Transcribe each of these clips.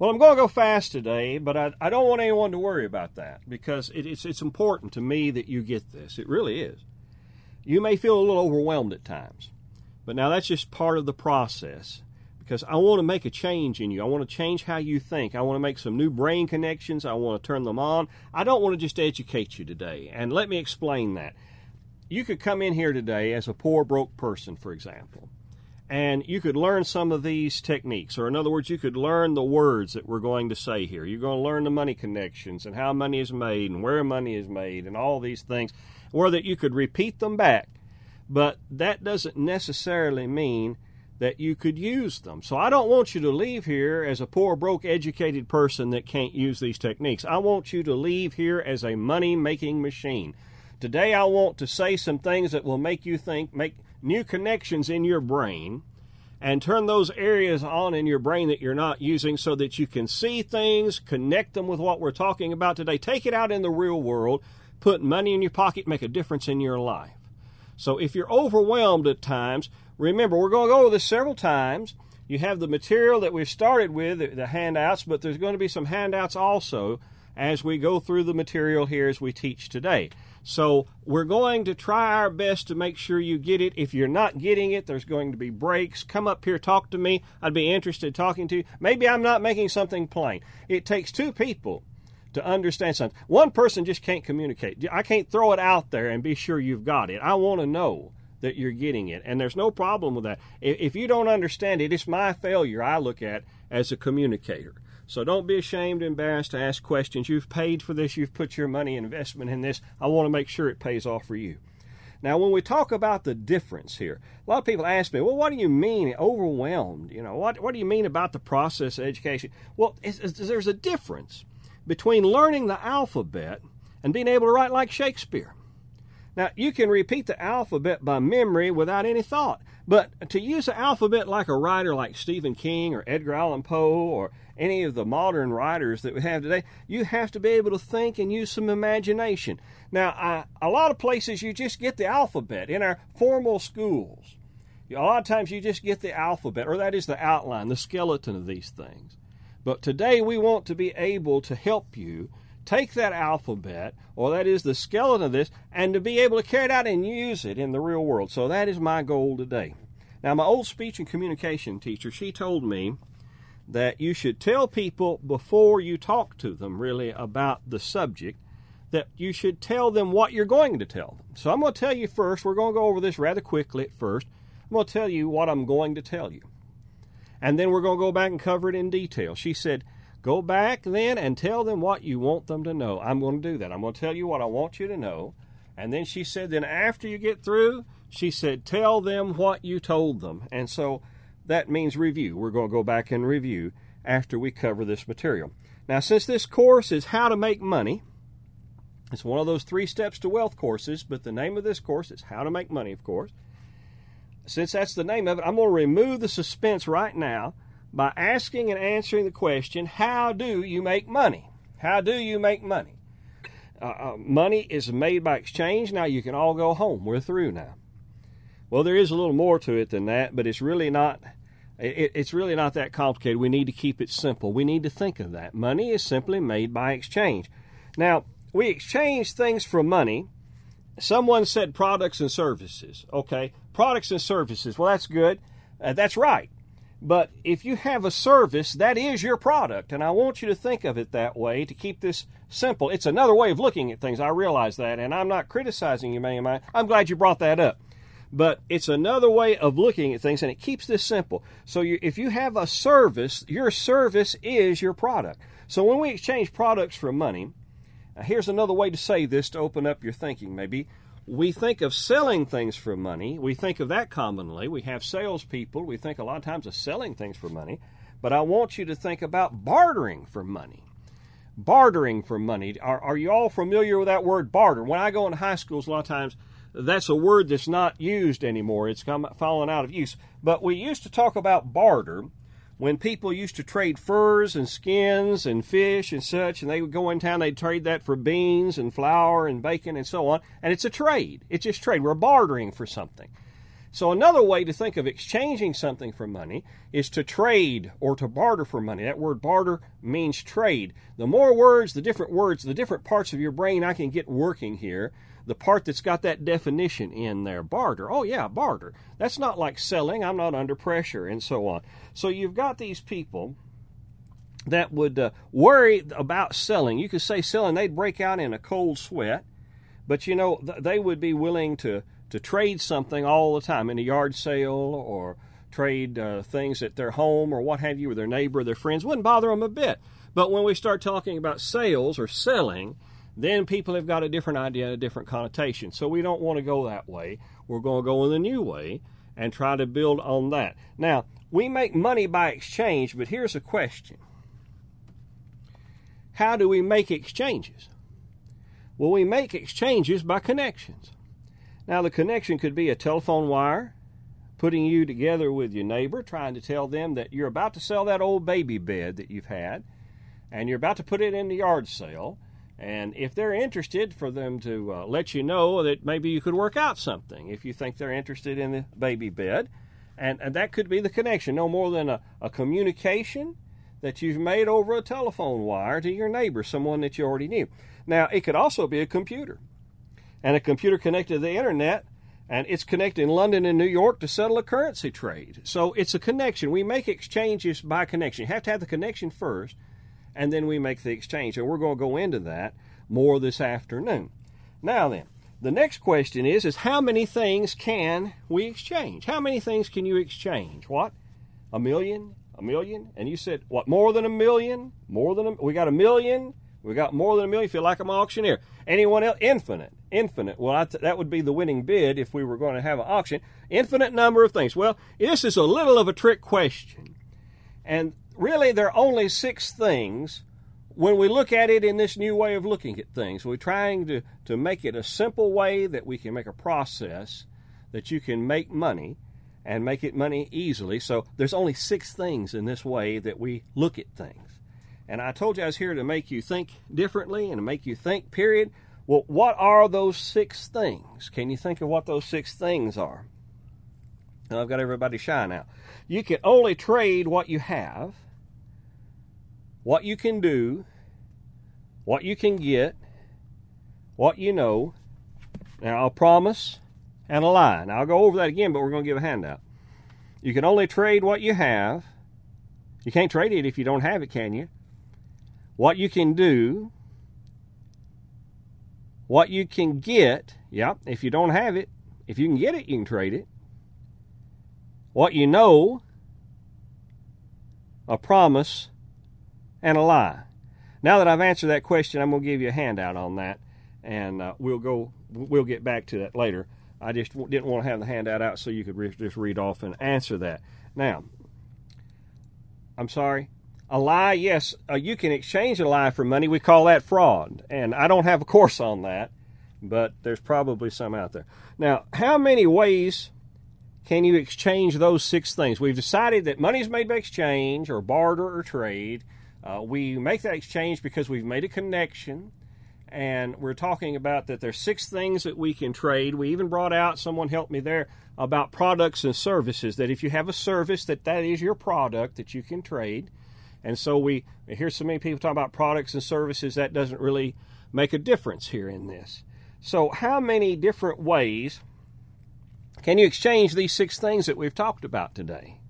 Well, I'm going to go fast today, but I, I don't want anyone to worry about that because it, it's, it's important to me that you get this. It really is. You may feel a little overwhelmed at times, but now that's just part of the process because I want to make a change in you. I want to change how you think. I want to make some new brain connections. I want to turn them on. I don't want to just educate you today. And let me explain that. You could come in here today as a poor, broke person, for example and you could learn some of these techniques or in other words you could learn the words that we're going to say here. You're going to learn the money connections and how money is made and where money is made and all these things or that you could repeat them back. But that doesn't necessarily mean that you could use them. So i don't want you to leave here as a poor broke educated person that can't use these techniques. I want you to leave here as a money making machine. Today i want to say some things that will make you think make new connections in your brain and turn those areas on in your brain that you're not using so that you can see things, connect them with what we're talking about today. Take it out in the real world, put money in your pocket, make a difference in your life. So if you're overwhelmed at times, remember we're going to go over this several times. You have the material that we've started with, the handouts, but there's going to be some handouts also as we go through the material here as we teach today. So we're going to try our best to make sure you get it. If you're not getting it, there's going to be breaks. Come up here, talk to me. I'd be interested talking to you. Maybe I'm not making something plain. It takes two people to understand something. One person just can't communicate. I can't throw it out there and be sure you've got it. I want to know that you're getting it. And there's no problem with that. If you don't understand it, it's my failure I look at as a communicator. So don't be ashamed, embarrassed to ask questions. You've paid for this, you've put your money investment in this. I want to make sure it pays off for you. Now, when we talk about the difference here, a lot of people ask me, well, what do you mean overwhelmed? You know, what, what do you mean about the process of education? Well, it's, it's, there's a difference between learning the alphabet and being able to write like Shakespeare. Now, you can repeat the alphabet by memory without any thought, but to use the alphabet like a writer like Stephen King or Edgar Allan Poe or any of the modern writers that we have today, you have to be able to think and use some imagination. Now, I, a lot of places you just get the alphabet in our formal schools. A lot of times you just get the alphabet, or that is the outline, the skeleton of these things. But today we want to be able to help you take that alphabet, or that is the skeleton of this, and to be able to carry it out and use it in the real world. So that is my goal today. Now, my old speech and communication teacher, she told me that you should tell people before you talk to them really about the subject that you should tell them what you're going to tell them. So I'm going to tell you first, we're going to go over this rather quickly at first. I'm going to tell you what I'm going to tell you. And then we're going to go back and cover it in detail. She said, Go back then and tell them what you want them to know. I'm going to do that. I'm going to tell you what I want you to know. And then she said, Then after you get through, she said, Tell them what you told them. And so that means review. We're going to go back and review after we cover this material. Now, since this course is How to Make Money, it's one of those three steps to wealth courses, but the name of this course is How to Make Money, of course. Since that's the name of it, I'm going to remove the suspense right now by asking and answering the question How do you make money? How do you make money? Uh, uh, money is made by exchange. Now you can all go home. We're through now. Well, there is a little more to it than that, but it's really not it, it's really not that complicated. We need to keep it simple. We need to think of that. Money is simply made by exchange. Now, we exchange things for money. Someone said products and services. Okay, products and services. Well, that's good. Uh, that's right. But if you have a service, that is your product. And I want you to think of it that way to keep this simple. It's another way of looking at things. I realize that. And I'm not criticizing you, man. I'm glad you brought that up but it's another way of looking at things and it keeps this simple. So you, if you have a service, your service is your product. So when we exchange products for money, uh, here's another way to say this to open up your thinking maybe. We think of selling things for money. We think of that commonly. We have salespeople. We think a lot of times of selling things for money. But I want you to think about bartering for money bartering for money. Are, are you all familiar with that word barter? When I go into high schools, a lot of times that's a word that's not used anymore. It's come fallen out of use. But we used to talk about barter when people used to trade furs and skins and fish and such, and they would go in town, they'd trade that for beans and flour and bacon and so on. And it's a trade. It's just trade. We're bartering for something. So, another way to think of exchanging something for money is to trade or to barter for money. That word barter means trade. The more words, the different words, the different parts of your brain I can get working here, the part that's got that definition in there barter. Oh, yeah, barter. That's not like selling. I'm not under pressure and so on. So, you've got these people that would uh, worry about selling. You could say selling, they'd break out in a cold sweat, but you know, th- they would be willing to to trade something all the time in a yard sale or trade uh, things at their home or what have you with their neighbor or their friends wouldn't bother them a bit but when we start talking about sales or selling then people have got a different idea a different connotation. So we don't want to go that way. We're going to go in the new way and try to build on that. Now we make money by exchange but here's a question. How do we make exchanges? Well we make exchanges by connections. Now, the connection could be a telephone wire, putting you together with your neighbor, trying to tell them that you're about to sell that old baby bed that you've had, and you're about to put it in the yard sale. And if they're interested, for them to uh, let you know that maybe you could work out something if you think they're interested in the baby bed. And, and that could be the connection, no more than a, a communication that you've made over a telephone wire to your neighbor, someone that you already knew. Now, it could also be a computer and a computer connected to the internet and it's connected in London and New York to settle a currency trade. So it's a connection. We make exchanges by connection. You have to have the connection first, and then we make the exchange. And we're going to go into that more this afternoon. Now then, the next question is is how many things can we exchange? How many things can you exchange? What? A million? A million? And you said, what, more than a million? More than a we got a million? We got more than a million. Feel like I'm an auctioneer. Anyone else? Infinite. Infinite. Well, that would be the winning bid if we were going to have an auction. Infinite number of things. Well, this is a little of a trick question. And really, there are only six things when we look at it in this new way of looking at things. We're trying to, to make it a simple way that we can make a process that you can make money and make it money easily. So there's only six things in this way that we look at things. And I told you I was here to make you think differently and to make you think, period. Well, what are those six things? Can you think of what those six things are? Now, I've got everybody shy now. You can only trade what you have, what you can do, what you can get, what you know. Now, I'll promise and a lie. Now, I'll go over that again, but we're going to give a handout. You can only trade what you have. You can't trade it if you don't have it, can you? what you can do, what you can get. Yep, if you don't have it, if you can get it, you can trade it. What you know, a promise, and a lie. Now that I've answered that question, I'm going to give you a handout on that, and uh, we'll go. We'll get back to that later. I just didn't want to have the handout out so you could re- just read off and answer that. Now, I'm sorry. A lie, yes, uh, you can exchange a lie for money. We call that fraud. And I don't have a course on that, but there's probably some out there. Now, how many ways can you exchange those six things? We've decided that money is made by exchange or barter or trade. Uh, we make that exchange because we've made a connection and we're talking about that there's six things that we can trade. We even brought out someone helped me there about products and services that if you have a service that that is your product that you can trade. And so we hear so many people talk about products and services that doesn't really make a difference here in this. So how many different ways can you exchange these six things that we've talked about today?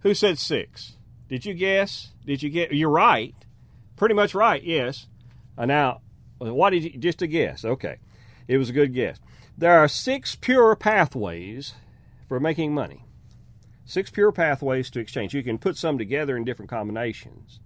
Who said six? Did you guess? Did you get? You're right. Pretty much right. Yes. Uh, now, what did you? Just a guess. Okay, it was a good guess. There are six pure pathways for making money. Six pure pathways to exchange. You can put some together in different combinations,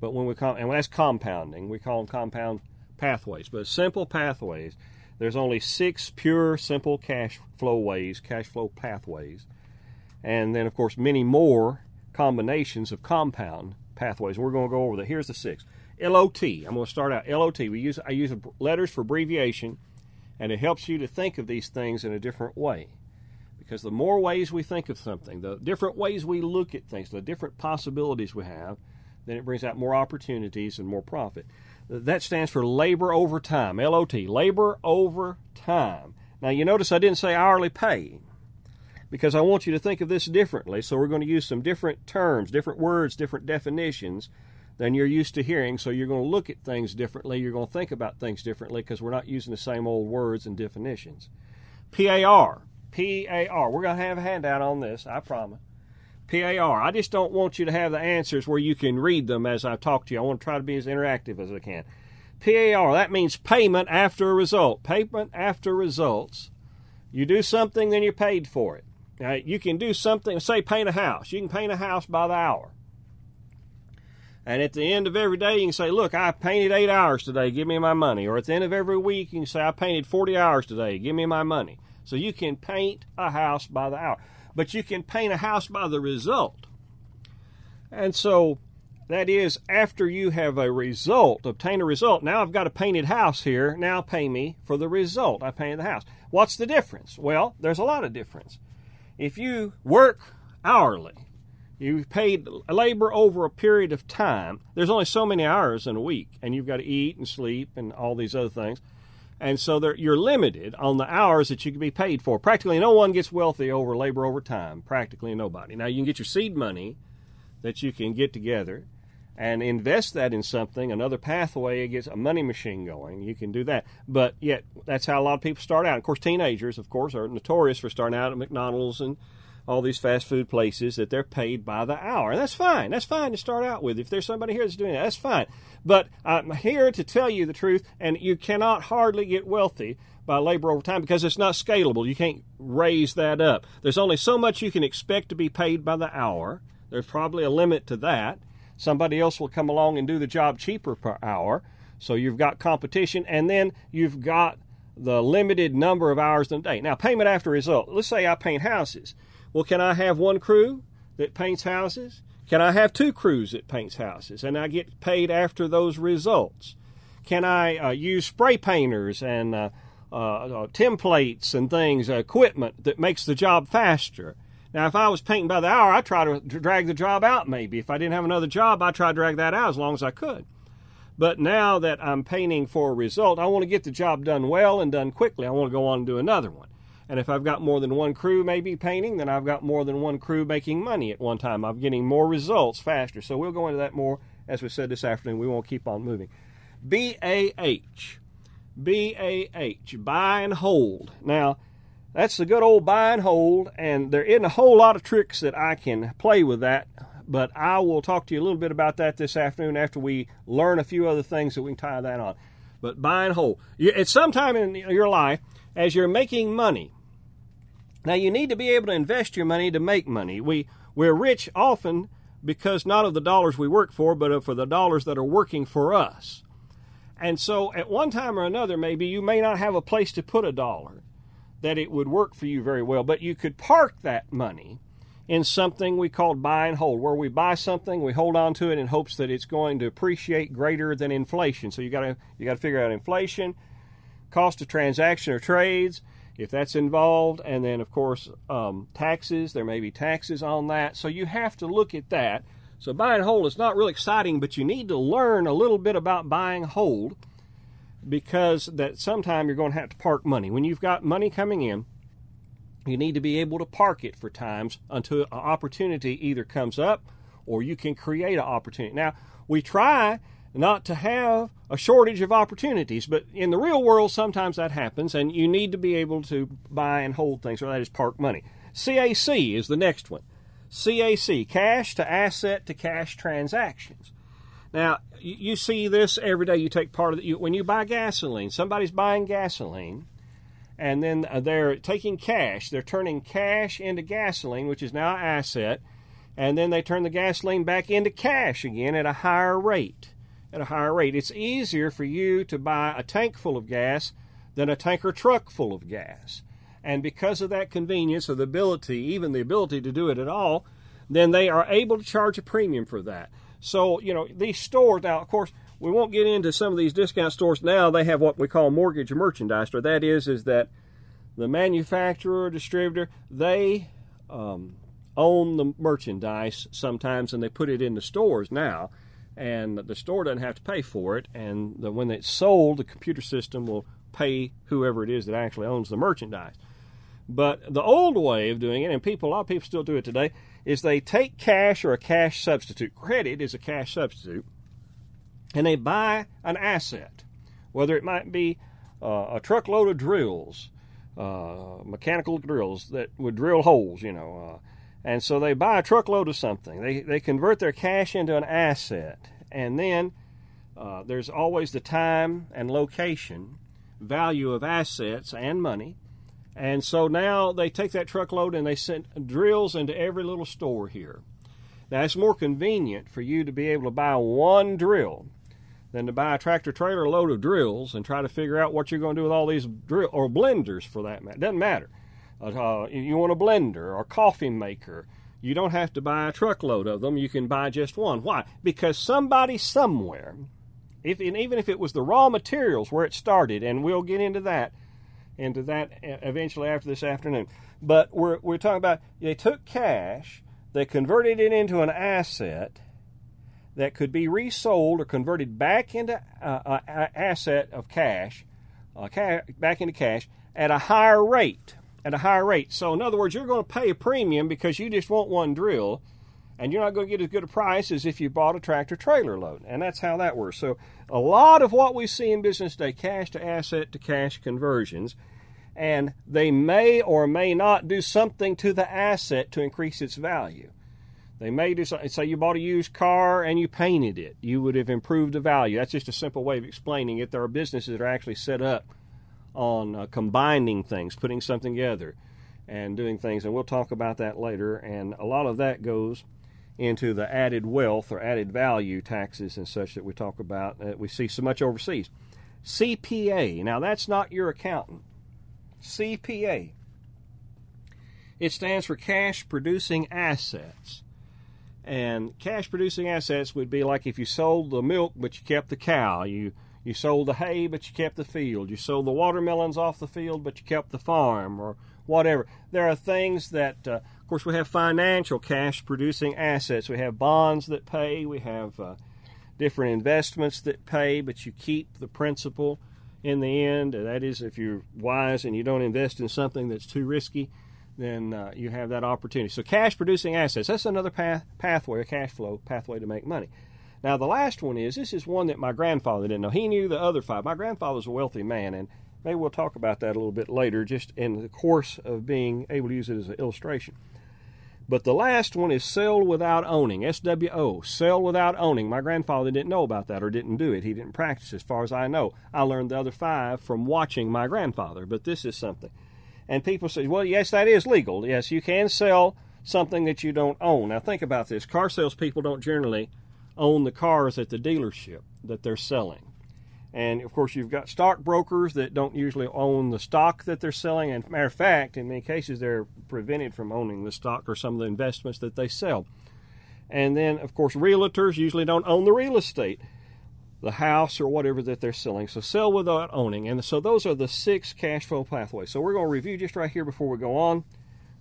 but when we com- and that's compounding, we call them compound pathways. But simple pathways, there's only six pure, simple cash flow ways, cash flow pathways, and then of course many more combinations of compound pathways. We're going to go over that. Here's the six. LOT. I'm going to start out. LOT. We use I use letters for abbreviation, and it helps you to think of these things in a different way. Because the more ways we think of something, the different ways we look at things, the different possibilities we have, then it brings out more opportunities and more profit. That stands for labor over time, LOT, labor over time. Now you notice I didn't say hourly pay. Because I want you to think of this differently. So we're going to use some different terms, different words, different definitions than you're used to hearing. So you're going to look at things differently. You're going to think about things differently because we're not using the same old words and definitions. PAR. PAR. We're going to have a handout on this, I promise. PAR. I just don't want you to have the answers where you can read them as I talk to you. I want to try to be as interactive as I can. PAR, that means payment after a result. Payment after results. You do something, then you're paid for it. Now, you can do something, say paint a house. You can paint a house by the hour. And at the end of every day, you can say, Look, I painted eight hours today, give me my money. Or at the end of every week, you can say, I painted 40 hours today, give me my money. So you can paint a house by the hour. But you can paint a house by the result. And so that is, after you have a result, obtain a result. Now I've got a painted house here. Now pay me for the result. I painted the house. What's the difference? Well, there's a lot of difference. If you work hourly, you paid labor over a period of time. There's only so many hours in a week, and you've got to eat and sleep and all these other things. And so you're limited on the hours that you can be paid for. Practically no one gets wealthy over labor over time. Practically nobody. Now you can get your seed money that you can get together and invest that in something, another pathway gets a money machine going. You can do that. But yet, that's how a lot of people start out. Of course, teenagers, of course, are notorious for starting out at McDonald's and all these fast food places that they're paid by the hour. And that's fine. That's fine to start out with. If there's somebody here that's doing that, that's fine. But I'm here to tell you the truth, and you cannot hardly get wealthy by labor over time because it's not scalable. You can't raise that up. There's only so much you can expect to be paid by the hour. There's probably a limit to that. Somebody else will come along and do the job cheaper per hour. So you've got competition, and then you've got the limited number of hours in a day. Now, payment after result. Let's say I paint houses. Well, can I have one crew that paints houses? Can I have two crews that paints houses and I get paid after those results? Can I uh, use spray painters and uh, uh, uh templates and things, equipment that makes the job faster? Now, if I was painting by the hour, I'd try to drag the job out maybe. If I didn't have another job, I'd try to drag that out as long as I could. But now that I'm painting for a result, I want to get the job done well and done quickly. I want to go on and do another one. And if I've got more than one crew maybe painting, then I've got more than one crew making money at one time. I'm getting more results faster. So we'll go into that more as we said this afternoon. We won't keep on moving. B A H. B A H. Buy and hold. Now, that's the good old buy and hold, and there isn't a whole lot of tricks that I can play with that, but I will talk to you a little bit about that this afternoon after we learn a few other things that we can tie that on. But buy and hold. At some time in your life, as you're making money, now, you need to be able to invest your money to make money. We, we're rich often because not of the dollars we work for, but for the dollars that are working for us. And so, at one time or another, maybe you may not have a place to put a dollar that it would work for you very well, but you could park that money in something we call buy and hold, where we buy something, we hold on to it in hopes that it's going to appreciate greater than inflation. So you got to you got to figure out inflation, cost of transaction or trades, if that's involved, and then of course um, taxes, there may be taxes on that. So you have to look at that. So buy and hold is not really exciting, but you need to learn a little bit about buy and hold because that sometime you're going to have to park money. When you've got money coming in, you need to be able to park it for times until an opportunity either comes up or you can create an opportunity. Now, we try not to have a shortage of opportunities. But in the real world, sometimes that happens, and you need to be able to buy and hold things, or that is park money. CAC is the next one. CAC, cash to asset to cash transactions. Now, you see this every day. You take part of it. When you buy gasoline, somebody's buying gasoline, and then uh, they're taking cash. They're turning cash into gasoline, which is now an asset, and then they turn the gasoline back into cash again at a higher rate at a higher rate. It's easier for you to buy a tank full of gas than a tanker truck full of gas. And because of that convenience or the ability, even the ability to do it at all, then they are able to charge a premium for that. So, you know, these stores, now, of course, we won't get into some of these discount stores now. They have what we call mortgage merchandise, or that is, is that the manufacturer, distributor, they um, own the merchandise sometimes and they put it in the stores now and the store doesn't have to pay for it. And the, when it's sold, the computer system will pay whoever it is that actually owns the merchandise. But the old way of doing it, and people, a lot of people still do it today, is they take cash or a cash substitute. Credit is a cash substitute, and they buy an asset, whether it might be uh, a truckload of drills, uh, mechanical drills that would drill holes, you know. Uh, and so they buy a truckload of something. They, they convert their cash into an asset. And then uh, there's always the time and location value of assets and money. And so now they take that truckload and they send drills into every little store here. Now it's more convenient for you to be able to buy one drill than to buy a tractor trailer load of drills and try to figure out what you're going to do with all these drill or blenders for that matter. It doesn't matter. Uh, you want a blender or a coffee maker. You don't have to buy a truckload of them. You can buy just one. Why? Because somebody somewhere, if and even if it was the raw materials where it started, and we'll get into that, into that eventually after this afternoon. But we're we're talking about they took cash, they converted it into an asset that could be resold or converted back into uh, an asset of cash, uh, ca- back into cash at a higher rate. At a higher rate. So, in other words, you're going to pay a premium because you just want one drill, and you're not going to get as good a price as if you bought a tractor trailer load. And that's how that works. So, a lot of what we see in business today, cash to asset to cash conversions, and they may or may not do something to the asset to increase its value. They may do something. Say you bought a used car and you painted it. You would have improved the value. That's just a simple way of explaining it. There are businesses that are actually set up on uh, combining things, putting something together, and doing things. And we'll talk about that later. And a lot of that goes into the added wealth or added value taxes and such that we talk about that we see so much overseas. CPA. Now, that's not your accountant. CPA. It stands for cash producing assets. And cash producing assets would be like if you sold the milk but you kept the cow. You you sold the hay but you kept the field. You sold the watermelons off the field but you kept the farm or whatever. There are things that uh, course we have financial cash producing assets. We have bonds that pay, we have uh, different investments that pay, but you keep the principal in the end. That is if you're wise and you don't invest in something that's too risky then uh, you have that opportunity. So, cash producing assets, that's another path, pathway, a cash flow pathway to make money. Now, the last one is this is one that my grandfather didn't know. He knew the other five. My grandfather was a wealthy man, and maybe we'll talk about that a little bit later, just in the course of being able to use it as an illustration. But the last one is sell without owning, SWO, sell without owning. My grandfather didn't know about that or didn't do it. He didn't practice, as far as I know. I learned the other five from watching my grandfather, but this is something. And people say, well, yes, that is legal. Yes, you can sell something that you don't own. Now, think about this car salespeople don't generally own the cars at the dealership that they're selling. And of course, you've got stockbrokers that don't usually own the stock that they're selling. And matter of fact, in many cases, they're prevented from owning the stock or some of the investments that they sell. And then, of course, realtors usually don't own the real estate the house or whatever that they're selling. So sell without owning. And so those are the six cash flow pathways. So we're going to review just right here before we go on.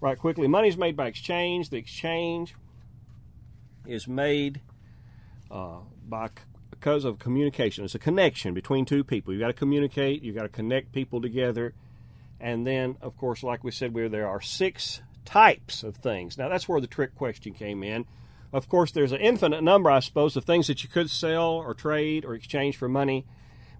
Right quickly. Money's made by exchange. The exchange is made uh, by because of communication. It's a connection between two people. You've got to communicate, you've got to connect people together. And then, of course, like we said, there are six types of things. Now, that's where the trick question came in. Of course, there's an infinite number, I suppose, of things that you could sell or trade or exchange for money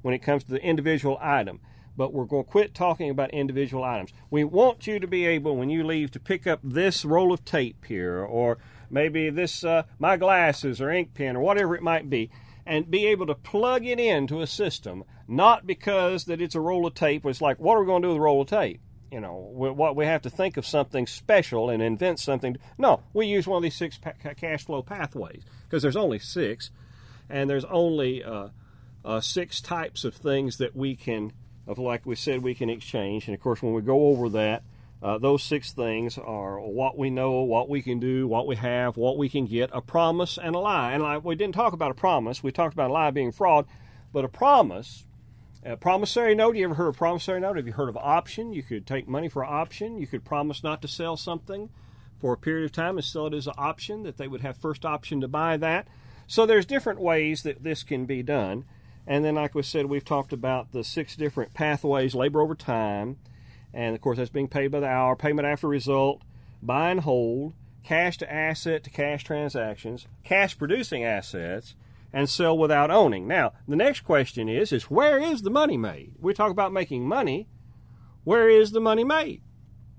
when it comes to the individual item. But we're going to quit talking about individual items. We want you to be able, when you leave, to pick up this roll of tape here, or maybe this uh, my glasses or ink pen or whatever it might be, and be able to plug it into a system. Not because that it's a roll of tape. It's like, what are we going to do with a roll of tape? you know, what we have to think of something special and invent something. No, we use one of these six pa- cash flow pathways because there's only six, and there's only uh, uh, six types of things that we can, of like we said, we can exchange. And of course, when we go over that, uh, those six things are what we know, what we can do, what we have, what we can get, a promise, and a lie. And like, we didn't talk about a promise. We talked about a lie being fraud, but a promise a promissory note, you ever heard of a promissory note? Have you heard of option? You could take money for option. You could promise not to sell something for a period of time and sell it as an option, that they would have first option to buy that. So there's different ways that this can be done. And then, like we said, we've talked about the six different pathways labor over time, And of course, that's being paid by the hour, payment after result, buy and hold, cash to asset to cash transactions, cash producing assets, and sell without owning. Now, the next question is is where is the money made? We talk about making money. Where is the money made?